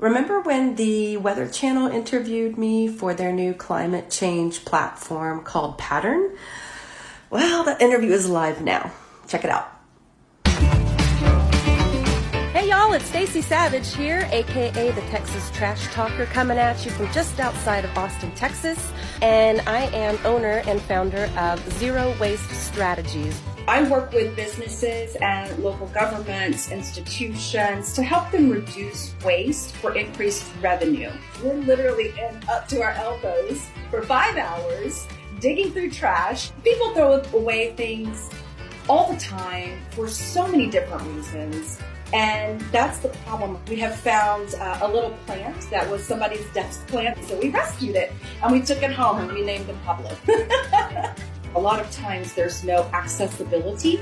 Remember when the Weather Channel interviewed me for their new climate change platform called Pattrn? Well, that interview is live now. Check it out. Hey y'all, it's Stacy Savage here, aka the Texas Trash Talker, coming at you from just outside of Austin, Texas. And I am owner and founder of Zero Waste Strategies. I work with businesses and local governments, institutions to help them reduce waste for increased revenue. We're literally in up to our elbows for five hours digging through trash. People throw away things all the time for so many different reasons. And that's the problem. We have found uh, a little plant that was somebody's desk plant, so we rescued it and we took it home and we named it Pablo. a lot of times there's no accessibility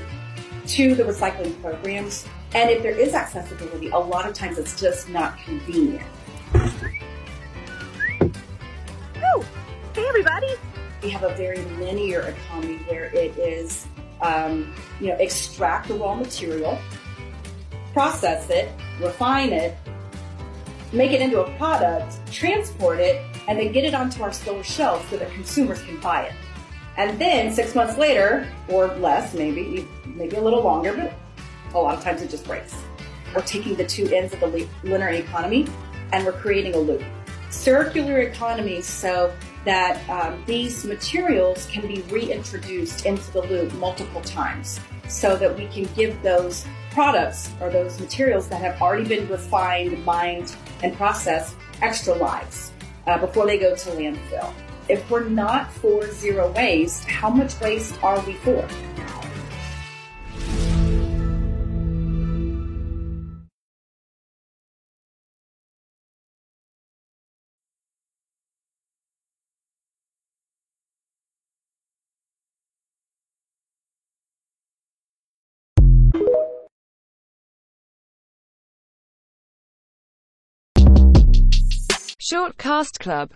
to the recycling programs. And if there is accessibility, a lot of times it's just not convenient. Oh, hey everybody. We have a very linear economy where it is, um, you know, extract the raw material, process it, refine it, make it into a product, transport it, and then get it onto our store shelves so that consumers can buy it. And then six months later, or less, maybe, maybe a little longer, but a lot of times it just breaks. We're taking the two ends of the linear economy and we're creating a loop. Circular economy so that um, these materials can be reintroduced into the loop multiple times so that we can give those products or those materials that have already been refined, mined, and processed extra lives uh, before they go to landfill. If we're not for zero waste, how much waste are we for? Short Cast Club